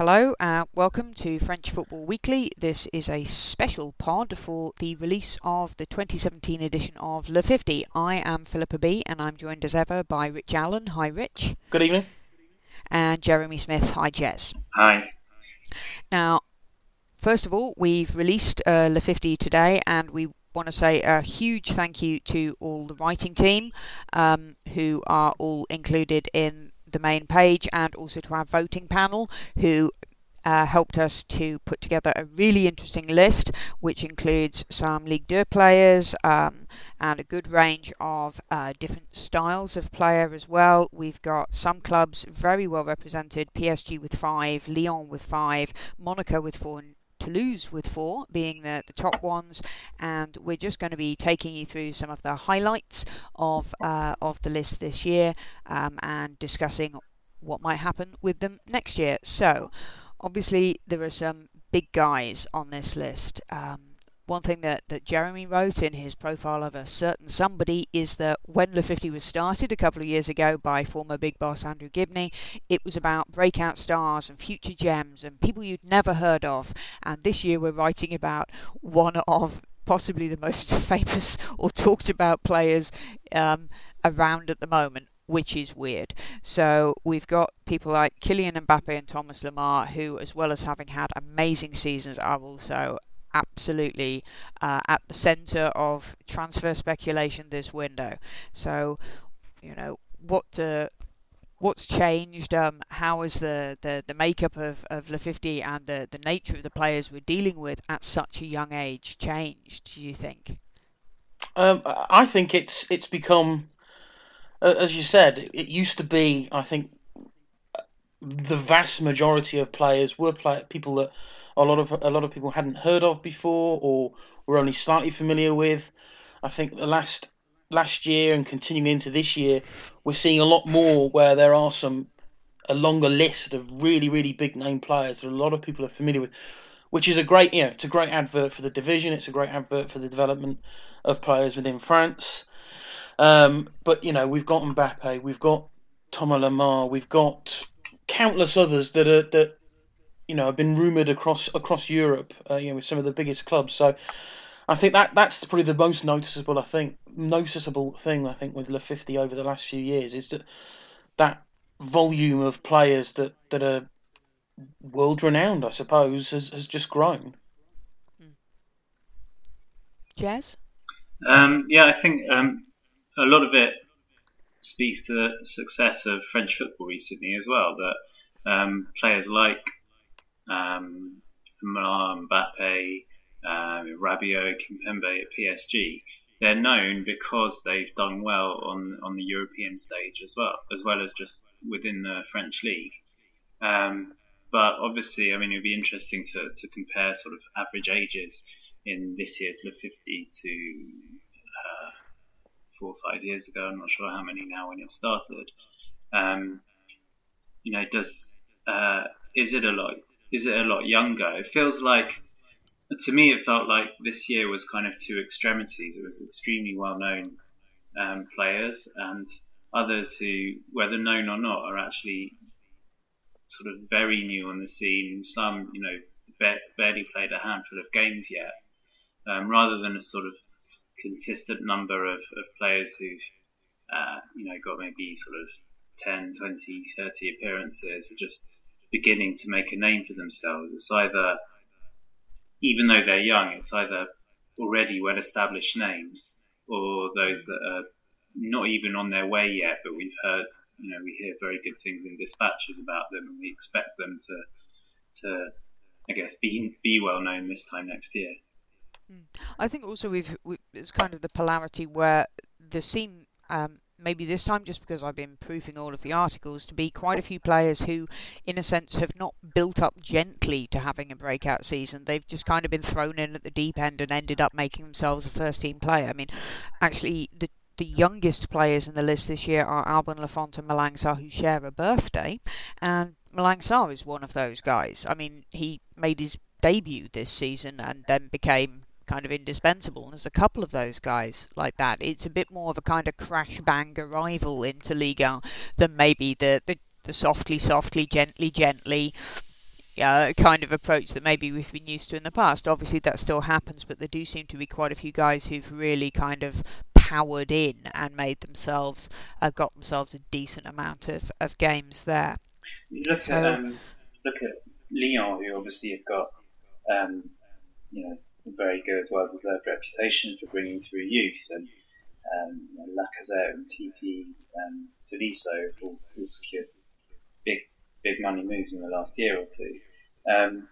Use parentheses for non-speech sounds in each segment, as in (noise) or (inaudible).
Hello, uh, welcome to French Football Weekly. This is a special pod for the release of the 2017 edition of Le 50. I am Philippa B, and I'm joined as ever by Rich Allen. Hi, Rich. Good evening. And Jeremy Smith. Hi, Jez. Hi. Now, first of all, we've released uh, Le 50 today, and we want to say a huge thank you to all the writing team um, who are all included in the main page and also to our voting panel who uh, helped us to put together a really interesting list, which includes some Ligue 2 players um, and a good range of uh, different styles of player as well. We've got some clubs very well represented PSG with five, Lyon with five, Monaco with four, Toulouse with four being the, the top ones, and we're just going to be taking you through some of the highlights of uh, of the list this year um, and discussing what might happen with them next year. So, obviously, there are some big guys on this list. Um, one thing that, that Jeremy wrote in his profile of a certain somebody is that when Le 50 was started a couple of years ago by former big boss Andrew Gibney, it was about breakout stars and future gems and people you'd never heard of. And this year we're writing about one of possibly the most (laughs) famous or talked about players um, around at the moment which is weird. So we've got people like Kylian Mbappe and Thomas Lemar, who, as well as having had amazing seasons, are also absolutely uh, at the centre of transfer speculation this window. So, you know, what uh, what's changed? Um, how has the, the, the makeup of, of Le 50 and the, the nature of the players we're dealing with at such a young age changed, do you think? Um, I think it's it's become, as you said, it used to be. I think the vast majority of players were play, people that a lot of a lot of people hadn't heard of before or were only slightly familiar with. I think the last last year and continuing into this year, we're seeing a lot more where there are some a longer list of really really big name players that a lot of people are familiar with, which is a great you know it's a great advert for the division. It's a great advert for the development of players within France. Um, but you know we've got Mbappe, we've got Thomas Lemar, we've got countless others that are that you know have been rumored across across Europe, uh, you know, with some of the biggest clubs. So I think that that's probably the most noticeable. I think noticeable thing I think with Le Fifty over the last few years is that that volume of players that that are world renowned, I suppose, has has just grown. Hmm. Jez. Um, yeah, I think um, a lot of it speaks to the success of French football recently as well. That um, players like um, Mbappe, um, Rabiot, Kimpembe at PSG, they're known because they've done well on on the European stage as well, as well as just within the French league. Um, but obviously, I mean, it'd be interesting to, to compare sort of average ages in this year's Le 50 to uh, four or five years ago. I'm not sure how many now when it started. Um, you know, does uh, is it a lot is it a lot younger? It feels like, to me, it felt like this year was kind of two extremities. It was extremely well known um, players and others who, whether known or not, are actually sort of very new on the scene. Some, you know, barely played a handful of games yet, um, rather than a sort of consistent number of, of players who've, uh, you know, got maybe sort of 10, 20, 30 appearances, just beginning to make a name for themselves. It's either, even though they're young, it's either already well established names or those that are not even on their way yet, but we've heard, you know, we hear very good things in dispatches about them and we expect them to, to, I guess, be, be well known this time next year. Hmm. I think also we've, we, it's kind of the polarity where the scene um, maybe this time just because I've been proofing all of the articles, to be quite a few players who, in a sense, have not built up gently to having a breakout season. They've just kind of been thrown in at the deep end and ended up making themselves a first team player. I mean, actually, the the youngest players in the list this year are Alban Lafont and Malang Sarr, who share a birthday, and Malang Sarr is one of those guys. I mean, he made his debut this season and then became kind of indispensable. And there's a couple of those guys like that. It's a bit more of a kind of crash bang arrival into Liga than maybe the, the, the softly, softly, gently, gently uh, kind of approach that maybe we've been used to in the past. Obviously, that still happens, but there do seem to be quite a few guys who've really kind of powered in and made themselves, uh, got themselves a decent amount of, of games there. look so, at um, look at Lyon, who obviously have got um, you know very good, well-deserved reputation for bringing through youth, and um, you know, Lacazette and TT and Tolisso have all, all secured big big money moves in the last year or two. Um,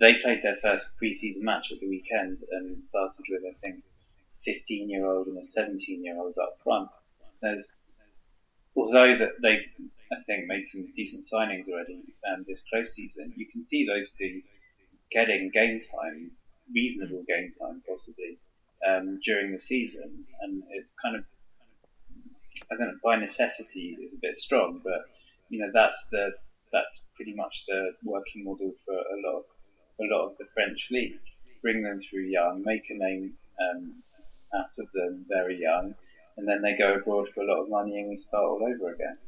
they played their first pre-season match at the weekend and started with, I think, 15 year old and a 17 year old up front. There's, although that they, I think, made some decent signings already um, this close season, you can see those two getting game time, reasonable game time possibly, um, during the season. And it's kind of, I don't know, by necessity is a bit strong, but you know, that's the that's pretty much the working model for a lot of a lot of the French league. Bring them through young, make a name um, out of them very young, and then they go abroad for a lot of money, and we start all over again.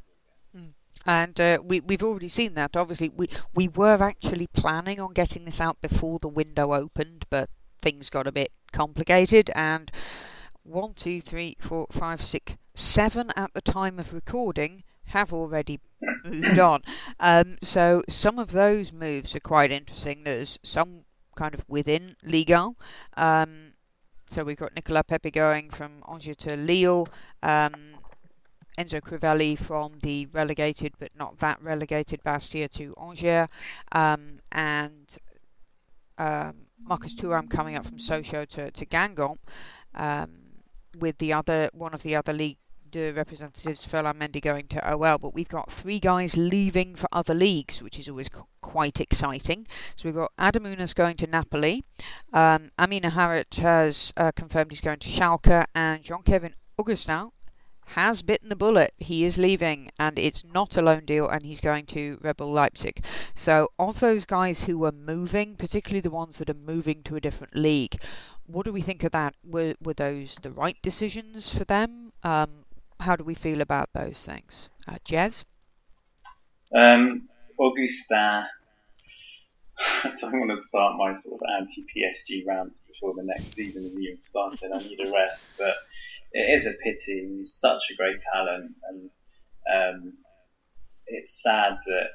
And uh, we, we've already seen that. Obviously, we, we were actually planning on getting this out before the window opened, but things got a bit complicated. And one, two, three, four, five, six, seven at the time of recording have already moved (coughs) on. Um, so some of those moves are quite interesting. There's some kind of within Liga. Um, so we've got Nicolas Pepe going from Angers to Lille. Um, Enzo Crivelli from the relegated but not that relegated Bastia to Angers. Um, and um, Marcus Thuram coming up from Sochaux to, to Guingamp. Um, with the other one of the other league the representatives Ferland Mendy going to OL, but we've got three guys leaving for other leagues, which is always quite exciting. So we've got Adam Ounas going to Napoli, um, Amine Harit has uh, confirmed he's going to Schalke, and Jean-Kevin Augustin has bitten the bullet. He is leaving, and it's not a loan deal, and he's going to RB Leipzig. So, of those guys who are moving, particularly the ones that are moving to a different league, what do we think of that? Were were those the right decisions for them? Um, how do we feel about those things? Uh, Jez? Um, Augustin, (laughs) I don't want to start my sort of anti PSG rants before the next season even started. I need a rest, but it is a pity. He's such a great talent, and um, it's sad that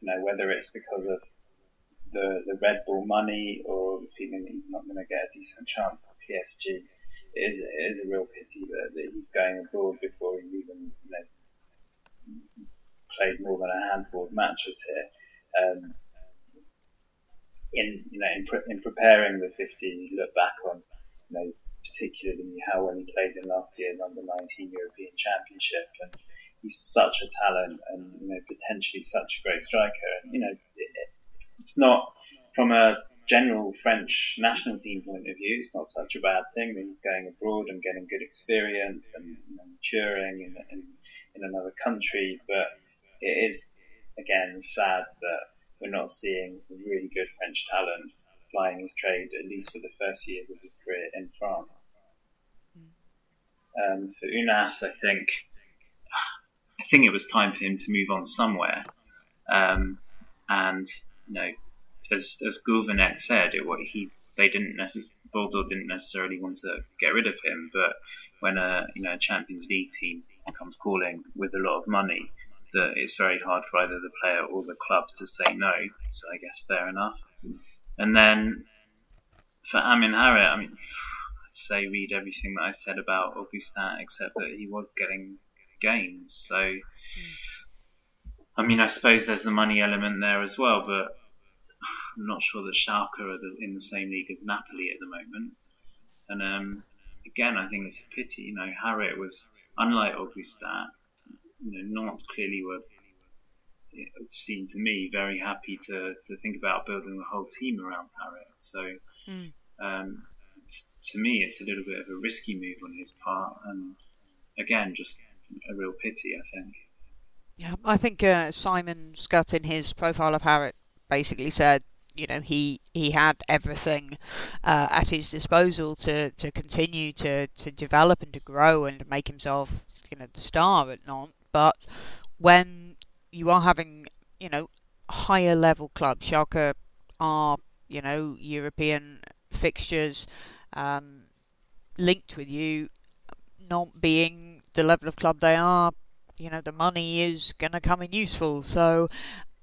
you know whether it's because of the the Red Bull money or the feeling that he's not going to get a decent chance at PSG it is, it is a real pity that, that he's going abroad before he even you know, played more than a handful of matches here. Um, in you know in, pre- in preparing the 50, you look back on you know particularly how well he played in last year's under 19 European Championship, and he's such a talent and you know potentially such a great striker. And you know it, it's not from a general French national team point of view, it's not such a bad thing that he's going abroad and getting good experience and, maturing in, in, in another country. But it is, again, sad that we're not seeing really good French talent flying his trade, at least for the first years of his career in France. Um, for Ounas, I think, I think it was time for him to move on somewhere. Um, and, you know, as as Gourvennec said, it, what he they didn't necess- Bordeaux didn't necessarily want to get rid of him, but when a you know a Champions League team comes calling with a lot of money, that it's very hard for either the player or the club to say no. So I guess fair enough. And then for Amine Harit, I mean, I'd say read everything that I said about Augustin, except that he was getting games. So, I mean, I suppose there's the money element there as well, but I'm not sure that Schalke are in the same league as Napoli at the moment. And um, again, I think it's a pity. You know, Harit was unlike Augustin. You know, not clearly were. It seemed to me very happy to, to think about building the whole team around Harit. So, mm. um, to me, it's a little bit of a risky move on his part, and again, just a real pity, I think. Yeah, I think uh, Simon Scott in his profile of Harit basically said you know he he had everything uh, at his disposal to, to continue to, to develop and to grow and to make himself you know the star at Nantes. But when you are having you know higher level clubs. Schalke are, you know, European fixtures um, linked with you not being the level of club they are. You know, the money is going to come in useful. So,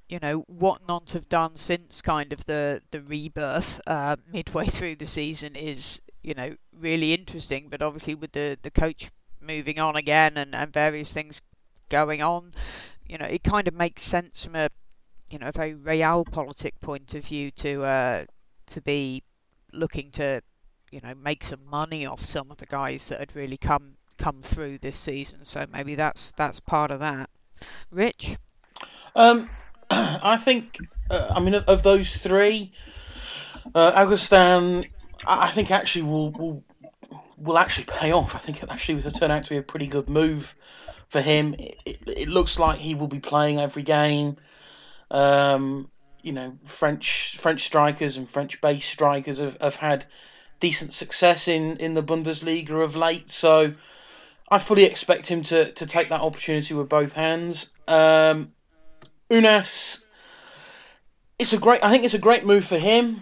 you know, what Nantes have done since kind of the, the rebirth uh, midway (laughs) through the season is, you know, really interesting. But obviously, with the, the coach moving on again and, and various things going on, you know, it kind of makes sense from a you know a very realpolitik point of view to uh, to be looking to you know make some money off some of the guys that had really come come through this season. So maybe that's that's part of that. Rich, um, (clears throat) I think uh, I mean of, of those three, uh, Augustin, I think actually will will will actually pay off. I think it actually will turn out to be a pretty good move for him. It, it, it looks like he will be playing every game. Um, you know, French French strikers and French base strikers have, have had decent success in, in the Bundesliga of late, so I fully expect him to, to take that opportunity with both hands. Um, Ounas, it's a great. I think it's a great move for him.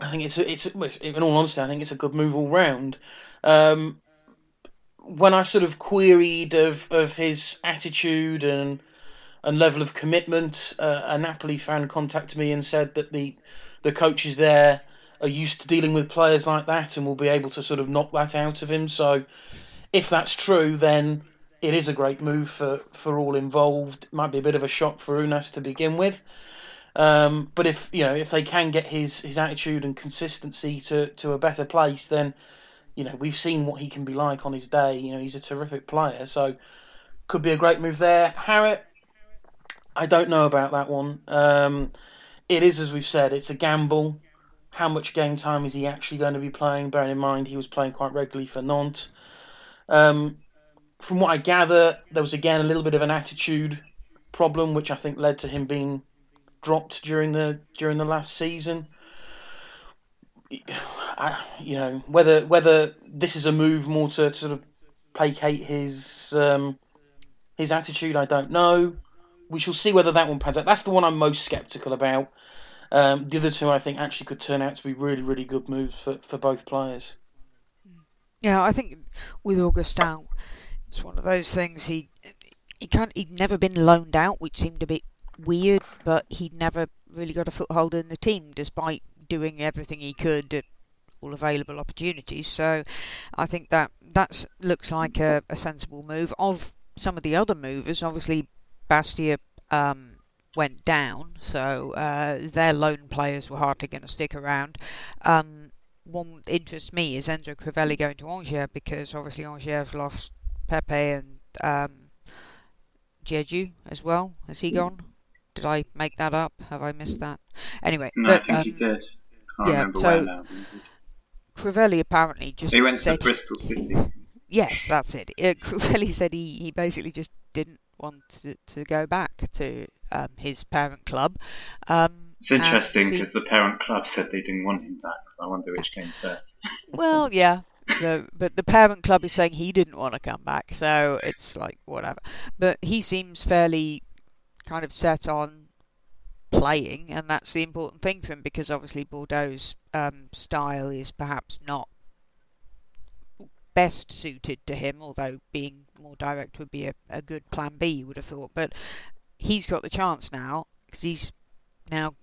I think it's it's in all honesty, I think it's a good move all round. Um, when I sort of queried of of his attitude and and level of commitment. Uh, a Napoli fan contacted me and said that the the coaches there are used to dealing with players like that and will be able to sort of knock that out of him. So, if that's true, then it is a great move for, for all involved. It might be a bit of a shock for Ounas to begin with. Um, but if you know if they can get his, his attitude and consistency to, to a better place, then you know we've seen what he can be like on his day. You know he's a terrific player, so could be a great move there. Harit, I don't know about that one. Um, it is, as we've said, it's a gamble. How much game time is he actually going to be playing? Bearing in mind he was playing quite regularly for Nantes. Um, from what I gather, there was again a little bit of an attitude problem, which I think led to him being dropped during the during the last season. I, you know whether whether this is a move more to sort of placate his um, his attitude, I don't know we shall see whether that one pans out. That's the one I'm most sceptical about. Um, the other two, I think, actually could turn out to be really, really good moves for, for both players. Yeah, I think with Augustin, it's one of those things. He he can't. He'd never been loaned out, which seemed a bit weird, but he'd never really got a foothold in the team, despite doing everything he could at all available opportunities. So, I think that that looks like a, a sensible move. Of some of the other movers, obviously Bastia um, went down, so uh, their lone players were hardly going to stick around. Um, one interests me is Enzo Crivelli going to Angers because obviously Angers have lost Pepe and um, Diedhiou as well. Has he gone? Did I make that up? Have I missed that? Anyway, no, but, I think um, you did. Can't yeah, remember so where now. Crivelli apparently just He went to Bristol City. yes, that's it. Uh, Crivelli said he, he basically just didn't want to, to go back to um, his parent club. Um, It's interesting because the parent club said they didn't want him back, so I wonder which came first. (laughs) well, yeah. So, but the parent club is saying he didn't want to come back, so it's like whatever. But he seems fairly kind of set on playing, and that's the important thing for him because obviously Bordeaux's um, style is perhaps not best suited to him, although being more direct would be a, a good plan B, you would have thought. But he's got the chance now because he's now,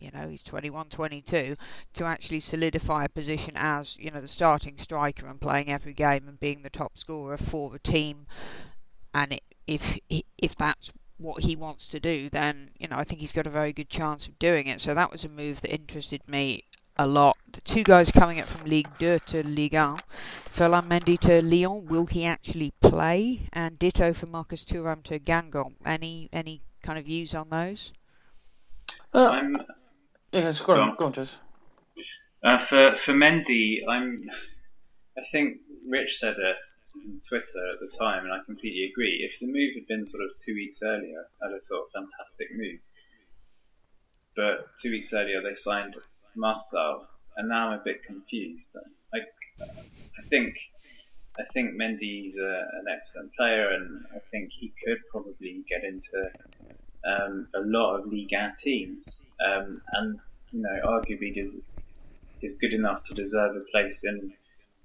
you know, he's 21, 22 to actually solidify a position as, you know, the starting striker and playing every game and being the top scorer for the team. And if if that's what he wants to do, then you know I think he's got a very good chance of doing it. So that was a move that interested me a lot. The two guys coming up from Ligue 2 to Ligue 1. Ferland Mendy to Lyon. Will he actually play? And ditto for Marcus Thuram to Guingamp. Any any kind of views on those? Uh, I'm yes, go Go on, on. go on, Jez. uh, for for Mendy. I'm. I think Rich said it Twitter at the time, and I completely agree. If the move had been sort of two weeks earlier, I'd have thought fantastic move. But two weeks earlier, they signed Marçal, and now I'm a bit confused. I, I think, I think Mendy's a, an excellent player, and I think he could probably get into um, a lot of League 1 teams, um, and you know, arguably is is good enough to deserve a place in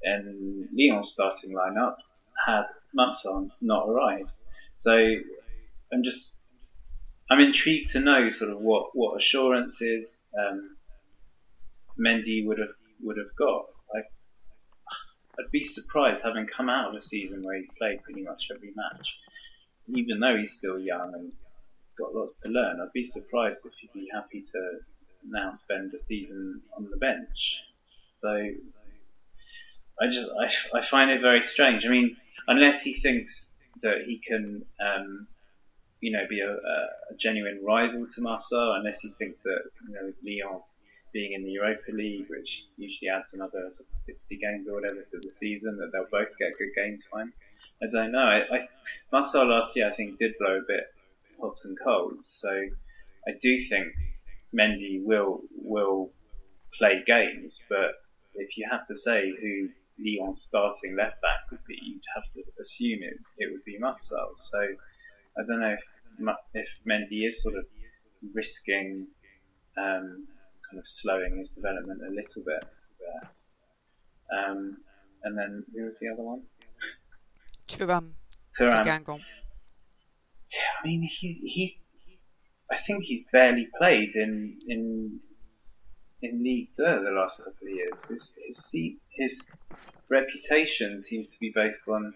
in Lyon's starting lineup had Marçal not arrived. So I'm just I'm intrigued to know sort of what what assurances um, Mendy would have would have got. Like I'd be surprised having come out of a season where he's played pretty much every match, even though he's still young and got lots to learn. I'd be surprised if he'd be happy to now spend a season on the bench. So I just I, I find it very strange. I mean, unless he thinks that he can, um, you know, be a, a, genuine rival to Marçal, unless he thinks that you know Lyon being in the Europa League, which usually adds another sort of 60 games or whatever to the season, that they'll both get good game time. I don't know. I, I last year I think did blow a bit hot and cold, so I do think Mendy will will play games, but if you have to say who Lyon's starting left back would be, you'd have to assume it, it would be Marçal. So I don't know if, if Mendy is sort of risking um, kind of slowing his development a little bit there. Um, and then who was the other one? Thuram. Thuram. Yeah, I mean he's he's. I think he's barely played in in in League Two the last couple of years. His his, his reputation seems to be based on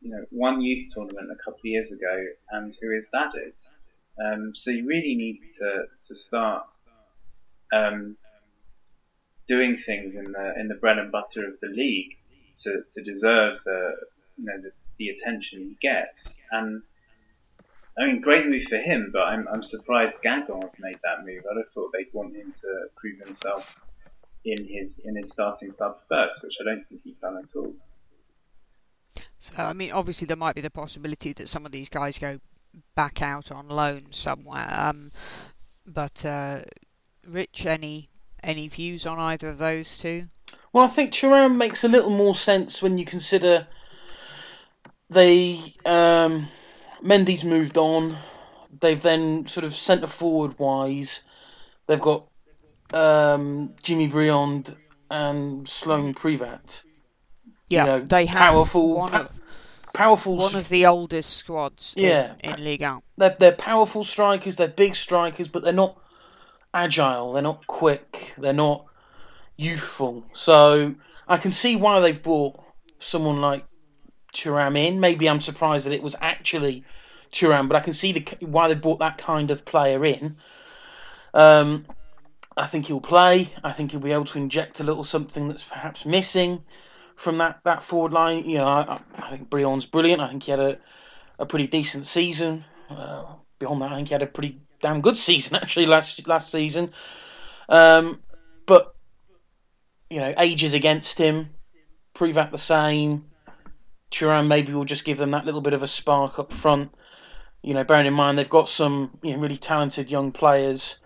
you know one youth tournament a couple of years ago and who his dad is. Um, so he really needs to to start um, doing things in the in the bread and butter of the league to, to deserve the you know the, the attention he gets and I mean, great move for him, but I'm, I'm surprised Guingamp have made that move. I'd have thought they'd want him to prove himself in his in his starting club first, which I don't think he's done at all. So, I mean, obviously there might be the possibility that some of these guys go back out on loan somewhere. Um, but uh, Rich, any any views on either of those two? Well, I think Thuram makes a little more sense when you consider they. Um, Mendy's moved on. They've then sort of centre forward wise, they've got um, Jimmy Briand and Sloan Privat. Yeah, you know, they have powerful, one of powerful, one of the oldest squads. Yeah, in, in Ligue 1. They're they're powerful strikers. They're big strikers, but they're not agile. They're not quick. They're not youthful. So I can see why they've brought someone like Thuram in. Maybe I'm surprised that it was actually Thuram, but I can see the, why they brought that kind of player in. Um, I think he'll play. I think he'll be able to inject a little something that's perhaps missing from that, that forward line. You know, I, I think Briand's brilliant. I think he had a, a pretty decent season. Uh, beyond that, I think he had a pretty damn good season (laughs) actually last last season. Um, but you know, age is against him. Prove Privat the same. Thuram maybe will just give them that little bit of a spark up front. You know, bearing in mind they've got some you know, really talented young players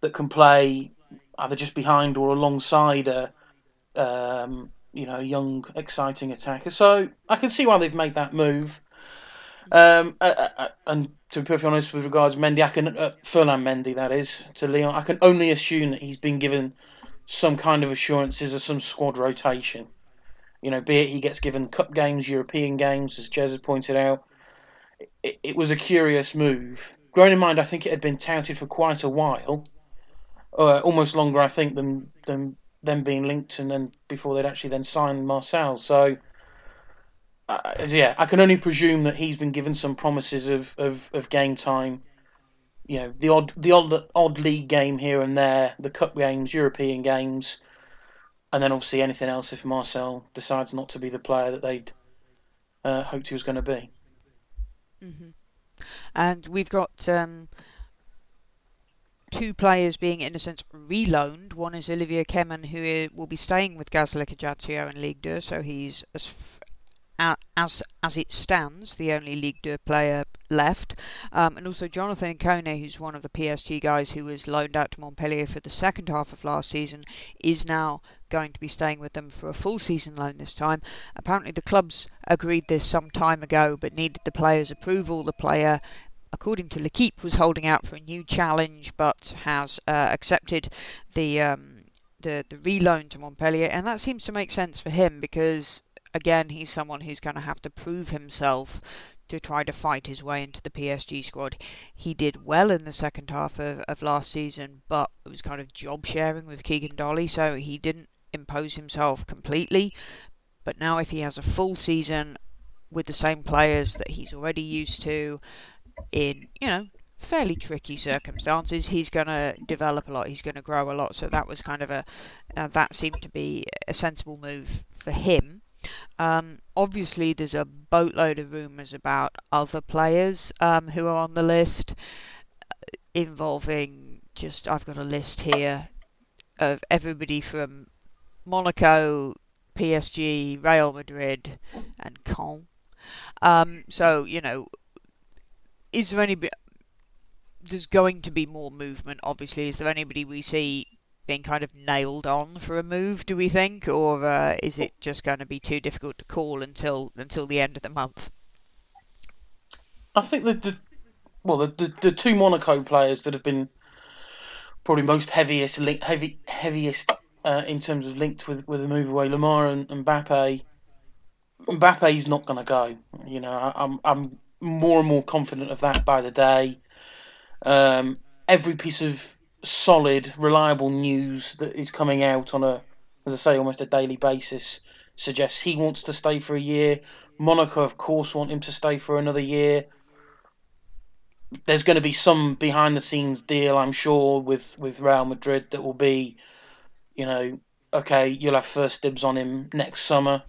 that can play either just behind or alongside a um, you know young exciting attacker. So I can see why they've made that move. Um, and to be perfectly honest, with regards to Mendy, I can uh, Mendy that is to Lyon, I can only assume that he's been given some kind of assurances of some squad rotation. You know, be it he gets given cup games, European games, as Jez has pointed out. It, it was a curious move. Bearing in mind, I think it had been touted for quite a while, uh, almost longer, I think, than than them being linked, and then before they'd actually then signed Marçal. So, uh, yeah, I can only presume that he's been given some promises of, of, of game time. You know, the odd the odd odd league game here and there, the cup games, European games and then obviously anything else if Marçal decides not to be the player that they'd uh, hoped he was going to be. Mm-hmm. And we've got um, two players being, in a sense, reloaned. One is Olivier Kemen, who will be staying with Gazélec Ajaccio in Ligue 2, so he's as as it stands, the only Ligue 2 player left, um, and also Jonathan Ikone, who's one of the PSG guys who was loaned out to Montpellier for the second half of last season, is now going to be staying with them for a full season loan this time. Apparently, the clubs agreed this some time ago, but needed the player's approval. The player according to L'Equipe, was holding out for a new challenge, but has uh, accepted the um, the the reloan to Montpellier, and that seems to make sense for him because again, he's someone who's going to have to prove himself to try to fight his way into the PSG squad. He did well in the second half of, of last season, but it was kind of job sharing with Keagan Dolly, so he didn't impose himself completely. But now, if he has a full season with the same players that he's already used to, in you know fairly tricky circumstances, he's going to develop a lot. He's going to grow a lot. So that was kind of a uh, that seemed to be a sensible move for him. Um, obviously, there's a boatload of rumours about other players um, who are on the list, uh, involving just I've got a list here of everybody from Monaco, PSG, Real Madrid, and Caen. Um, so you know, is there any? There's going to be more movement. Obviously, is there anybody we see being kind of nailed on for a move? Do we think, or uh, is it just going to be too difficult to call until until the end of the month? I think that the well, the, the, the two Monaco players that have been probably most heaviest link, heavy heaviest uh, in terms of linked with with the move away, Lemar and, and Mbappe. Mbappe's not going to go. You know, I, I'm I'm more and more confident of that by the day. Um, every piece of solid, reliable news that is coming out on a, as I say, almost a daily basis suggests he wants to stay for a year. Monaco, of course, want him to stay for another year. There's going to be some behind the scenes deal, I'm sure, with, with Real Madrid that will be, you know, okay, you'll have first dibs on him next summer.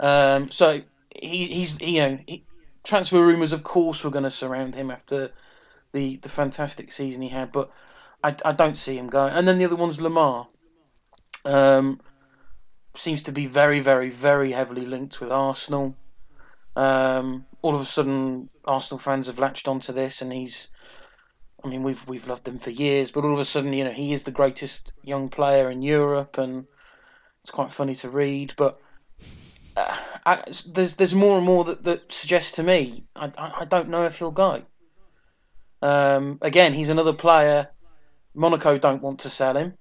Um, so he, he's, you know, he, transfer rumours, of course, were going to surround him after the, the fantastic season he had, but I, I don't see him going. And then the other one's Lemar. Um, seems to be very, very, very heavily linked with Arsenal. Um, all of a sudden, Arsenal fans have latched onto this, and he's. I mean, we've we've loved him for years, but all of a sudden, you know, he is the greatest young player in Europe, and it's quite funny to read. But uh, I, there's there's more and more that, that suggests to me I, I don't know if he'll go. Um, again, he's another player Monaco don't want to sell him,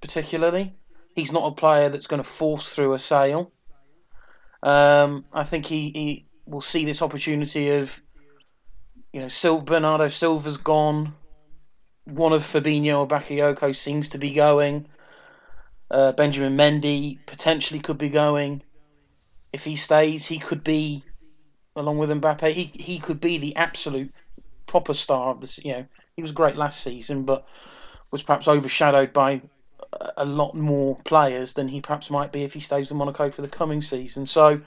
particularly. He's not a player that's going to force through a sale. Um, I think he, he will see this opportunity of, you know, Sil- Bernardo Silva's gone. One of Fabinho or Bakayoko seems to be going. Uh, Benjamin Mendy potentially could be going. If he stays, he could be, along with Mbappe, he he could be the absolute proper star of this. You know, he was great last season, but was perhaps overshadowed by a lot more players than he perhaps might be if he stays in Monaco for the coming season. So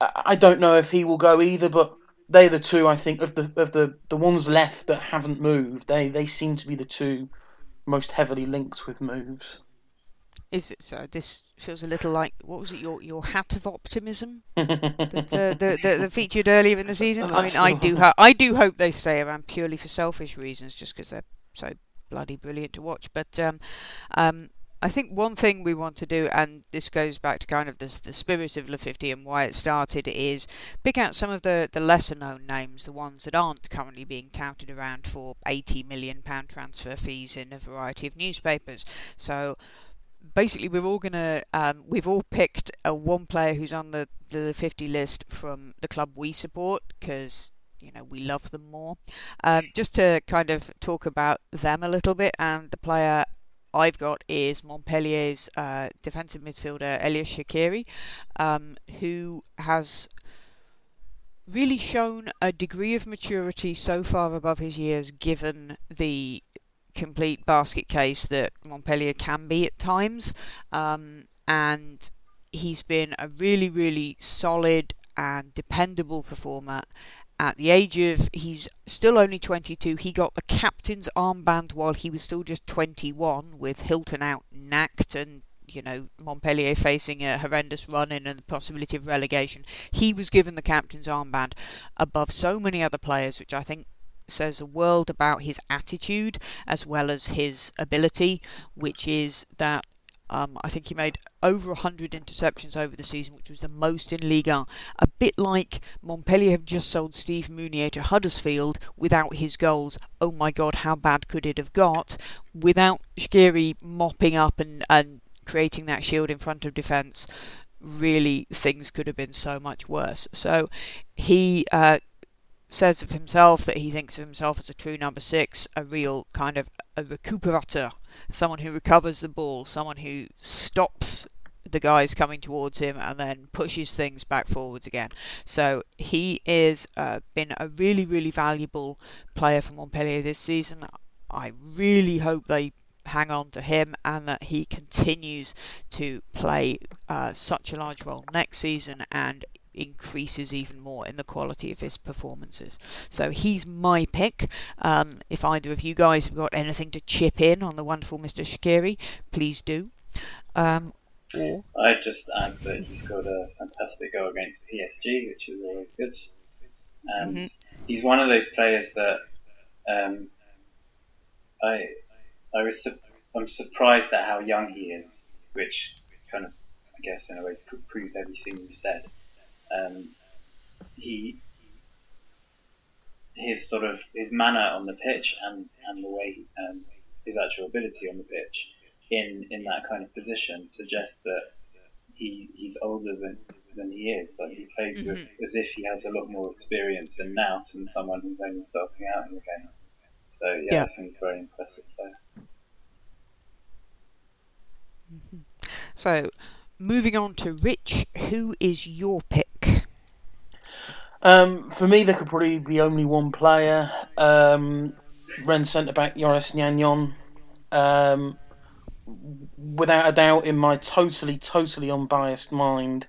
I don't know if he will go either, but they're the two I think of the of the, the ones left that haven't moved. They they seem to be the two most heavily linked with moves. Is it so? This feels a little like what was it? Your your hat of optimism that, uh, (laughs) that, that, that featured earlier in the season. I mean, I do ho- I do hope they stay around purely for selfish reasons, just because they're so bloody brilliant to watch. But um, um, I think one thing we want to do, and this goes back to kind of the, the spirit of Le 50 and why it started, is pick out some of the, the lesser known names, the ones that aren't currently being touted around for £80 million transfer fees in a variety of newspapers. So basically we're all gonna um, we've all picked a one player who's on the the 50 list from the club we support because you know we love them more. Um, just to kind of talk about them a little bit, and the player I've got is Montpellier's uh, defensive midfielder Ellyes Skhiri, um, who has really shown a degree of maturity so far above his years, given the complete basket case that Montpellier can be at times, um, and he's been a really, really solid and dependable performer at the age of he's still only 22 he got the captain's armband while he was still just 21 with hilton out knacked and you know montpellier facing a horrendous run in and the possibility of relegation. He was given the captain's armband above so many other players which i think says a world about his attitude as well as his ability which is that Um, I think he made over 100 interceptions over the season, which was the most in Liga. A bit like Montpellier have just sold Steve Mounié to Huddersfield without his goals. Oh my god, how bad could it have got? Without Skhiri mopping up and, and creating that shield in front of defence, really things could have been so much worse. So he uh, says of himself that he thinks of himself as a true number six, a real kind of a recuperator, someone who recovers the ball, someone who stops the guys coming towards him and then pushes things back forwards again. So he is uh, been a really really valuable player for Montpellier this season. I really hope they hang on to him and that he continues to play uh, such a large role next season and increases even more in the quality of his performances. So he's my pick. Um, if either of you guys have got anything to chip in on the wonderful Mr. Skhiri, please do. Um, or I just add that he scored a fantastic goal against PSG, which is always good. And mm-hmm. he's one of those players that um, I I was su- I'm surprised at how young he is, which kind of I guess in a way proves everything you said um, he his sort of his manner on the pitch and, and the way um, his actual ability on the pitch in, in that kind of position suggests that he he's older than than he is. Like he plays mm-hmm. with, as if he has a lot more experience and now than someone who's only starting out in the game. So yeah, yeah. I think he's very impressive player. Mm-hmm. So moving on to Rich, who is your pick? Um, for me, there could probably be only one player. Um, Rennes centre back Joris Gnagnon. Um, without a doubt, in my totally, totally unbiased mind,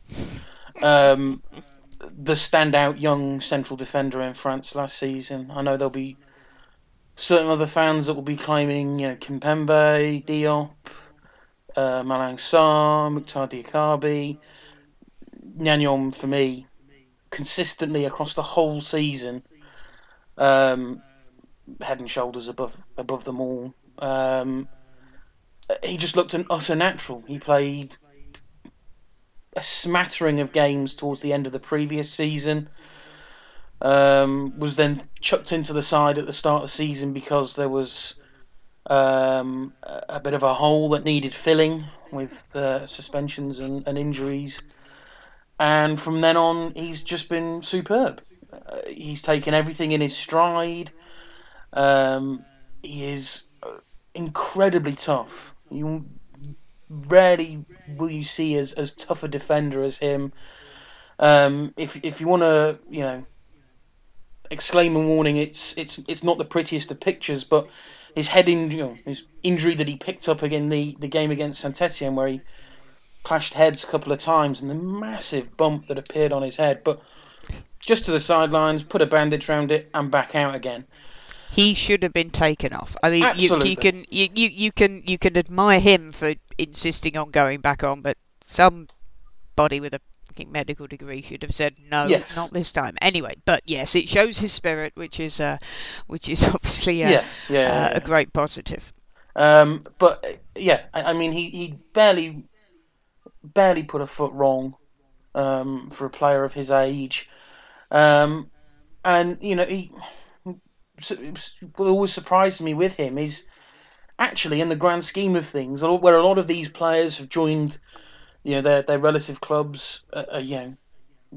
um, the standout young central defender in France last season. I know there'll be certain other fans that will be claiming, you know, Kimpembe, Diop, uh, Malang Sarr, Mouctar Diakhaby. Gnagnon, for me, consistently across the whole season, um, head and shoulders above above them all. Um, he just looked an utter natural. He played a smattering of games towards the end of the previous season. Um, was then chucked into the side at the start of the season because there was um, a bit of a hole that needed filling with uh, suspensions and, and, injuries. And from then on, he's just been superb. Uh, he's taken everything in his stride. Um, he is incredibly tough. You rarely will you see as, as tough a defender as him. Um, if if you want to, you know, exclaim a warning, it's it's it's not the prettiest of pictures, but his head in, you know, his injury that he picked up again the, the game against Saint Etienne where he clashed heads a couple of times and the massive bump that appeared on his head, but just to the sidelines, put a bandage around it, and back out again. He should have been taken off. I mean, you, you, can you, you, you can you can admire him for insisting on going back on, but somebody with a medical degree should have said no, yes. not this time. Anyway, but yes, it shows his spirit, which is uh, which is (laughs) obviously a, yeah, yeah, uh, yeah, a great positive. Um, but yeah, I, I, mean, he, he barely barely put a foot wrong um, for a player of his age, um, and you know, he what always surprised me with him is actually in the grand scheme of things, where a lot of these players have joined you know their their relative clubs at, at you know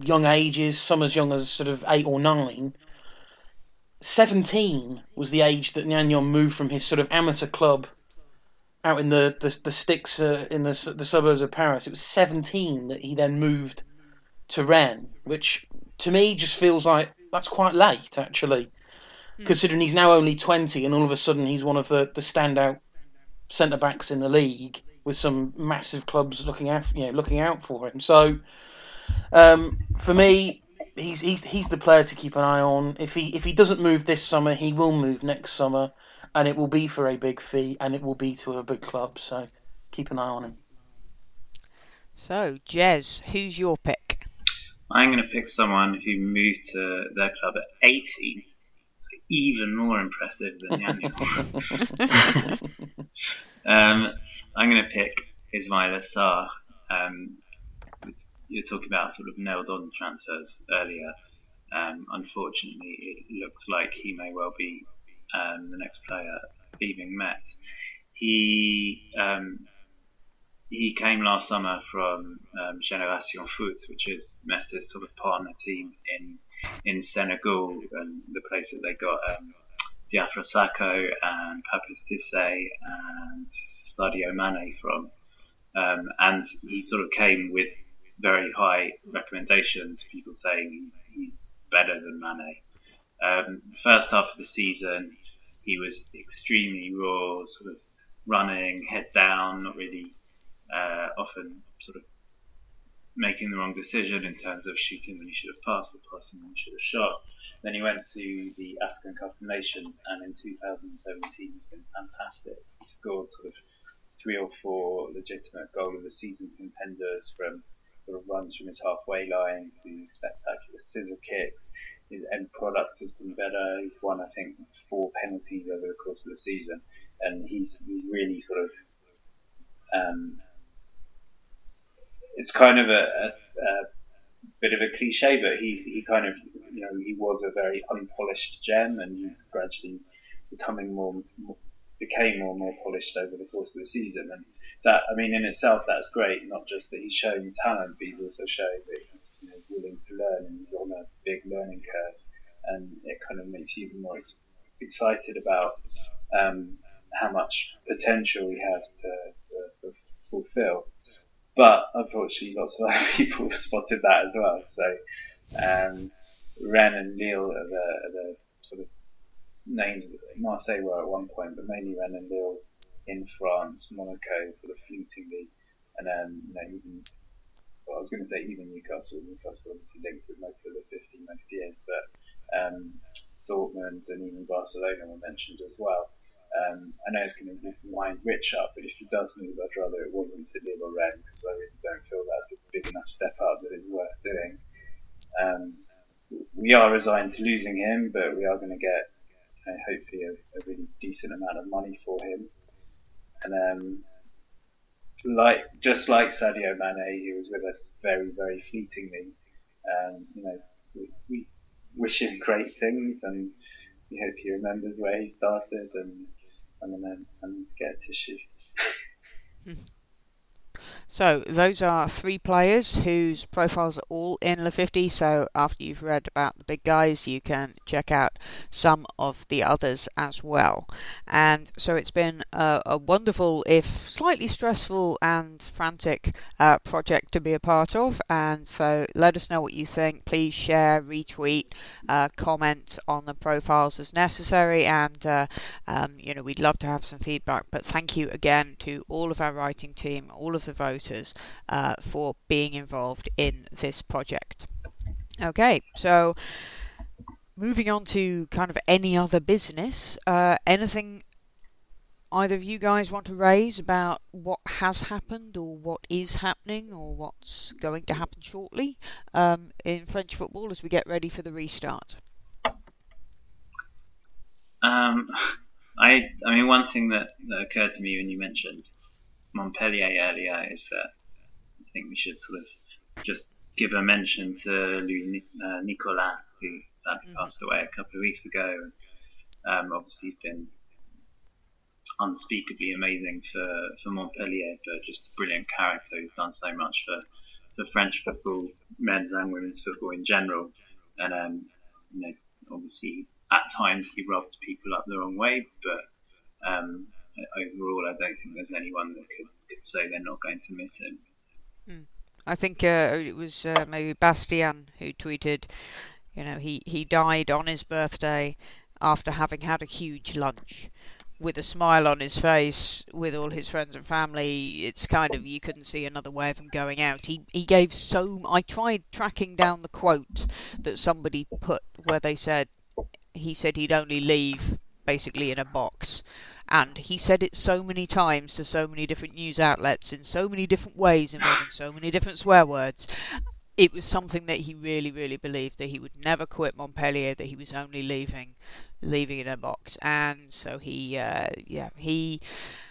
young ages, some as young as sort of eight or nine. Seventeen was the age that Gnagnon moved from his sort of amateur club out in the the, the sticks uh, in the the suburbs of Paris. It was seventeen that he then moved to Rennes, which to me just feels like that's quite late actually, mm. considering he's now only twenty and all of a sudden he's one of the the standout centre backs in the league with some massive clubs looking out, you know, looking out for him. So, um, for me, he's he's he's the player to keep an eye on. If he if he doesn't move this summer, he will move next summer, and it will be for a big fee, and it will be to a big club. So, keep an eye on him. So, Jez, who's your pick? I'm going to pick someone who moved to their club at 18 even more impressive than Gnagnon. (laughs) um, I'm going to pick Ismaila Sarr. Um, you're talking about sort of nailed on transfers earlier. Um, unfortunately, it looks like he may well be um, the next player leaving Metz. He um, he came last summer from um, Generation Foot, which is Metz's sort of partner team in in Senegal, and the place that they got um, Diafra Sakho and Papiss Cissé and Sadio Mane from. Um, and he sort of came with very high recommendations, people saying he's, he's better than Mane. Um, first half of the season, he was extremely raw, sort of running head down, not really uh, often sort of making the wrong decision in terms of shooting when he should have passed or passing when he should have shot. Then he went to the African Cup of Nations, and in 2017 he's been fantastic. He scored sort of three or four legitimate goal of the season contenders from sort of runs from his halfway line to spectacular scissor kicks. His end product has been better. He's won, I think, four penalties over the course of the season, and he's he's really sort of um, it's kind of a, a, a, bit of a cliche, but he he kind of you know he was a very unpolished gem, and he's gradually becoming more, more became more and more polished over the course of the season, and that I mean in itself that's great. Not just that he's showing talent, but he's also showing that he's you know, willing to learn and he's on a big learning curve, and it kind of makes you even more ex- excited about um, how much potential he has to, to fulfill. But unfortunately, lots of (laughs) other people spotted that as well. So um, Rennes and Lille are the, are the sort of names. That Marseille were at one point, but mainly Rennes and Lille in France, Monaco sort of fleetingly, and then you know, even well, I was going to say even Newcastle. Newcastle obviously linked with most of the 50 most years, but um, Dortmund and even Barcelona were mentioned as well. Um, I know it's going to wind Rich up, but if he does move, I'd rather it wasn't to Lille or Rennes because I really don't feel that's a big enough step up that it's worth doing. Um, we are resigned to losing him, but we are going to get uh, hopefully a, a, really decent amount of money for him. And um, like just like Sadio Mane, he was with us very very fleetingly. Um, you know, we, we wish him great things, and we hope he remembers where he started and and then and get tissue. (laughs) So those are three players whose profiles are all in Le 50. So after you've read about the big guys, you can check out some of the others as well. And so it's been a, a wonderful, if slightly stressful and frantic uh, project to be a part of. And so let us know what you think. Please share, retweet, uh, comment on the profiles as necessary. And uh, um, you know we'd love to have some feedback. But thank you again to all of our writing team, all of the voters voters uh, for being involved in this project. Okay, so moving on to kind of any other business, uh, anything either of you guys want to raise about what has happened or what is happening or what's going to happen shortly um, in French football as we get ready for the restart? Um, I, I mean, one thing that, that occurred to me when you mentioned Montpellier earlier is that I think we should sort of just give a mention to Louis uh, Nicollin, who sadly mm-hmm. passed away a couple of weeks ago. Um, obviously, he's been unspeakably amazing for, for Montpellier, but just a brilliant character who's done so much for, for French football, men's and women's football in general. And, um, you know, obviously, at times he rubbed people up the wrong way, but um, overall, I don't think there's anyone that could, could say they're not going to miss him. Hmm. I think uh, it was uh, maybe Bastian who tweeted, you know, he, he died on his birthday after having had a huge lunch with a smile on his face with all his friends and family. It's kind of you couldn't see another way of him going out. He he gave so. I tried tracking down the quote that somebody put where they said he said he'd only leave basically in a box and he said it so many times to so many different news outlets in so many different ways involving so many different swear words. It was something that he really, really believed that he would never quit Montpellier, that he was only leaving, leaving in a box, and so he, uh, yeah, he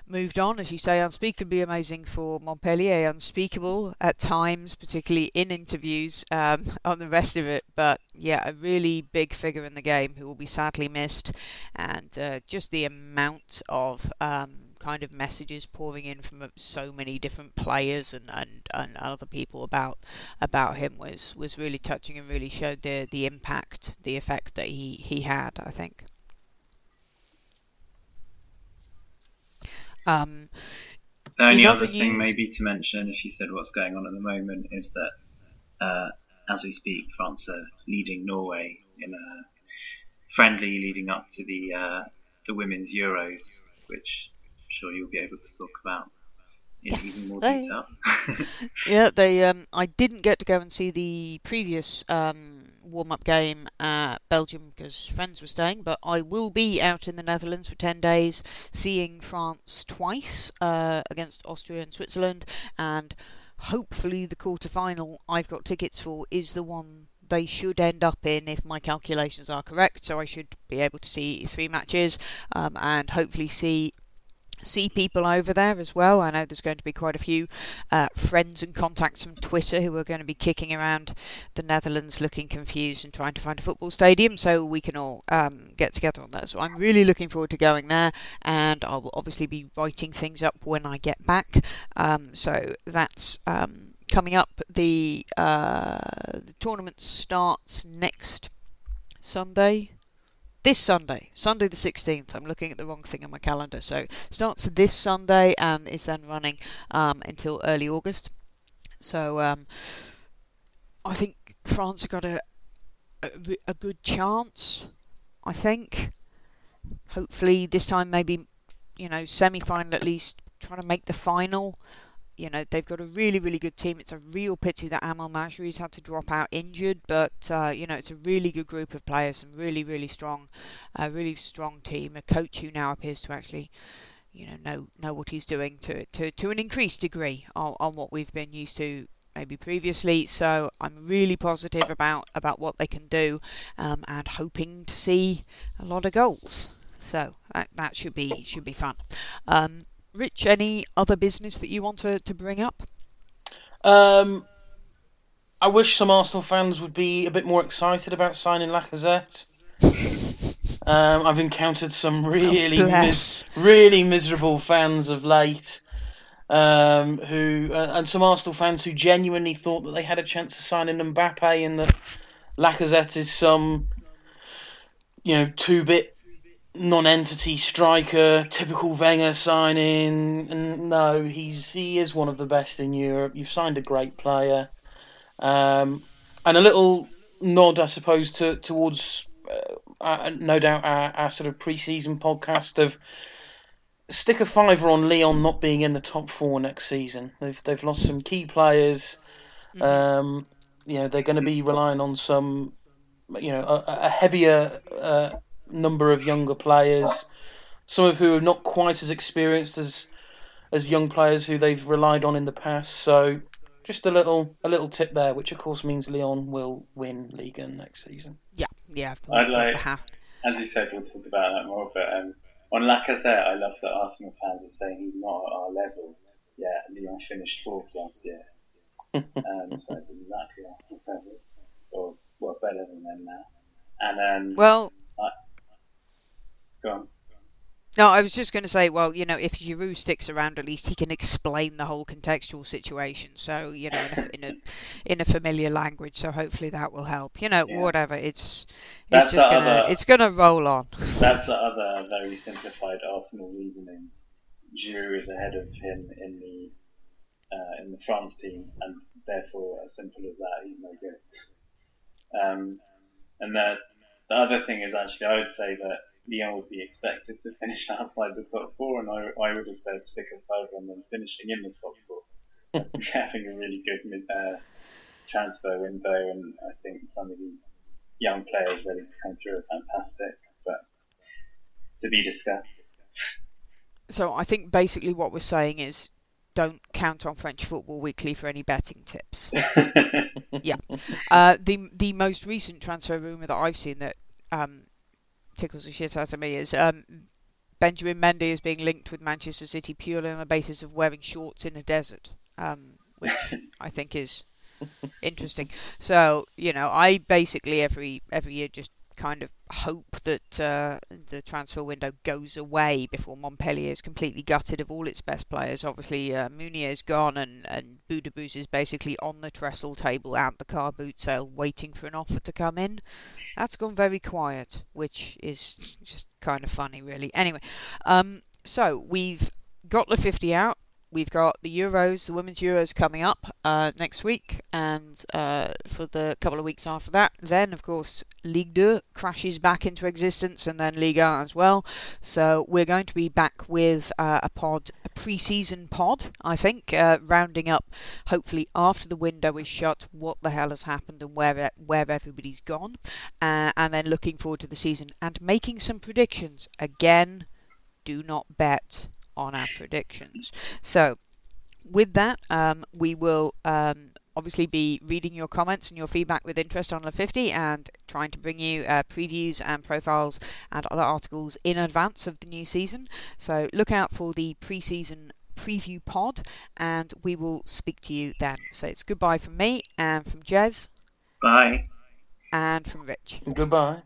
moved on, as you say, unspeakably amazing for Montpellier, unspeakable at times, particularly in interviews um, (laughs) on the rest of it. But yeah, a really big figure in the game who will be sadly missed, and uh, just the amount of um, kind of messages pouring in from uh, so many different players and, and, and other people about about him was, was really touching and really showed the the impact, the effect that he, he had. I think. Um, the only other thing, maybe to mention, if you said what's going on at the moment, is that uh, as we speak, France are leading Norway in a friendly leading up to the uh, the women's Euros, which I'm sure you'll be able to talk about in yes. even more detail. (laughs) yeah, they. Um, I didn't get to go and see the previous um, warm up game at Belgium because friends were staying, but I will be out in the Netherlands for 10 days seeing France twice uh, against Austria and Switzerland, and hopefully the quarter final I've got tickets for is the one they should end up in if my calculations are correct. So I should be able to see three matches um, and hopefully see see people over there as well. I know there's going to be quite a few uh, friends and contacts from Twitter who are going to be kicking around the Netherlands looking confused and trying to find a football stadium so we can all um, get together on that. So I'm really looking forward to going there and I will obviously be writing things up when I get back. Um, so that's. Um, coming up, the, uh, the tournament starts next Sunday, this Sunday, Sunday the 16th. I'm looking at the wrong thing on my calendar. So starts this Sunday and is then running um, until early August. So um, I think France have got a, a, a good chance. I think. Hopefully this time maybe you know semi final at least. Trying to make the final you know they've got a really really good team. It's a real pity that Amel Majri's had to drop out injured, but uh, you know it's a really good group of players, some really really strong, uh, really strong team. A coach who now appears to actually, you know, know know what he's doing to to, to an increased degree on, on what we've been used to maybe previously. So I'm really positive about about what they can do, um, and hoping to see a lot of goals. So that that should be should be fun. Um, Rich, any other business that you want to, to bring up? Um, I wish some Arsenal fans would be a bit more excited about signing Lacazette. (laughs) Um, I've encountered some oh, really, oh, mis- really miserable fans of late, um, who uh, and some Arsenal fans who genuinely thought that they had a chance of signing Mbappe and that Lacazette is some, you know, two-bit non-entity striker, typical Wenger signing. No, he's he is one of the best in Europe. You've signed a great player, um, and a little nod, I suppose, to towards uh, uh, no doubt our, our sort of pre-season podcast of stick a fiver on Lyon not being in the top four next season. They've they've lost some key players. Mm-hmm. Um, you know they're going to be relying on some, you know, a, a heavier. Uh, number of younger players, some of who are not quite as experienced as as young players who they've relied on in the past. So just a little a little tip there, which of course means Lyon will win Liga next season. Yeah, yeah. I'd like, as you said, we'll talk about that more. But um, on Lacazette, I love that Arsenal fans are saying he's not at our level. Yeah, Lyon finished fourth last year, (laughs) um, so it's exactly Arsenal's level, or well, better than them now. And um, well, On. No, I was just going to say, well, you know, if Giroud sticks around, at least he can explain the whole contextual situation. So, you know, in a in a, in a familiar language. So hopefully that will help. You know, yeah. whatever. It's it's that's just gonna other, it's gonna roll on. (laughs) That's the other very simplified Arsenal reasoning. Giroud is ahead of him in the uh, in the France team, and therefore, as simple as that, he's no good. Um, and the the other thing is actually, I would say that Lyon would be expected to finish (laughs) outside the top four, and I, I would have said stick a five on them finishing in the top four. (laughs) having a really good mid, uh, transfer window, and I think some of these young players ready to come through are fantastic, but to be discussed. So I think basically what we're saying is don't count on French Football Weekly for any betting tips. (laughs) yeah. Uh, the the most recent transfer rumour that I've seen that um, tickles the shit out of me is um, Benjamin Mendy is being linked with Manchester City purely on the basis of wearing shorts in a desert, um, which (laughs) I think is interesting. So you know, I basically every every year just kind of hope that uh, the transfer window goes away before Montpellier is completely gutted of all its best players. Obviously, uh, Mounié's gone, and and Boudebouz is basically on the trestle table at the car boot sale, waiting for an offer to come in. That's gone very quiet, which is just kind of funny, really. Anyway, um, so we've got the 50 out we've got the Euros, the Women's Euros coming up uh, next week, and uh, for the couple of weeks after that, then of course Ligue 2 crashes back into existence, and then Liga as well. So we're going to be back with uh, a pod, a pre-season pod, I think, uh, rounding up hopefully after the window is shut, what the hell has happened and where where everybody's gone, uh, and then looking forward to the season and making some predictions. Again, do not bet on our predictions. So, with that, um, we will um, obviously be reading your comments and your feedback with interest on the 50 and trying to bring you uh, previews and profiles and other articles in advance of the new season. So, look out for the pre season preview pod and we will speak to you then. So, it's goodbye from me and from Jez. Bye. And from Rich. Goodbye.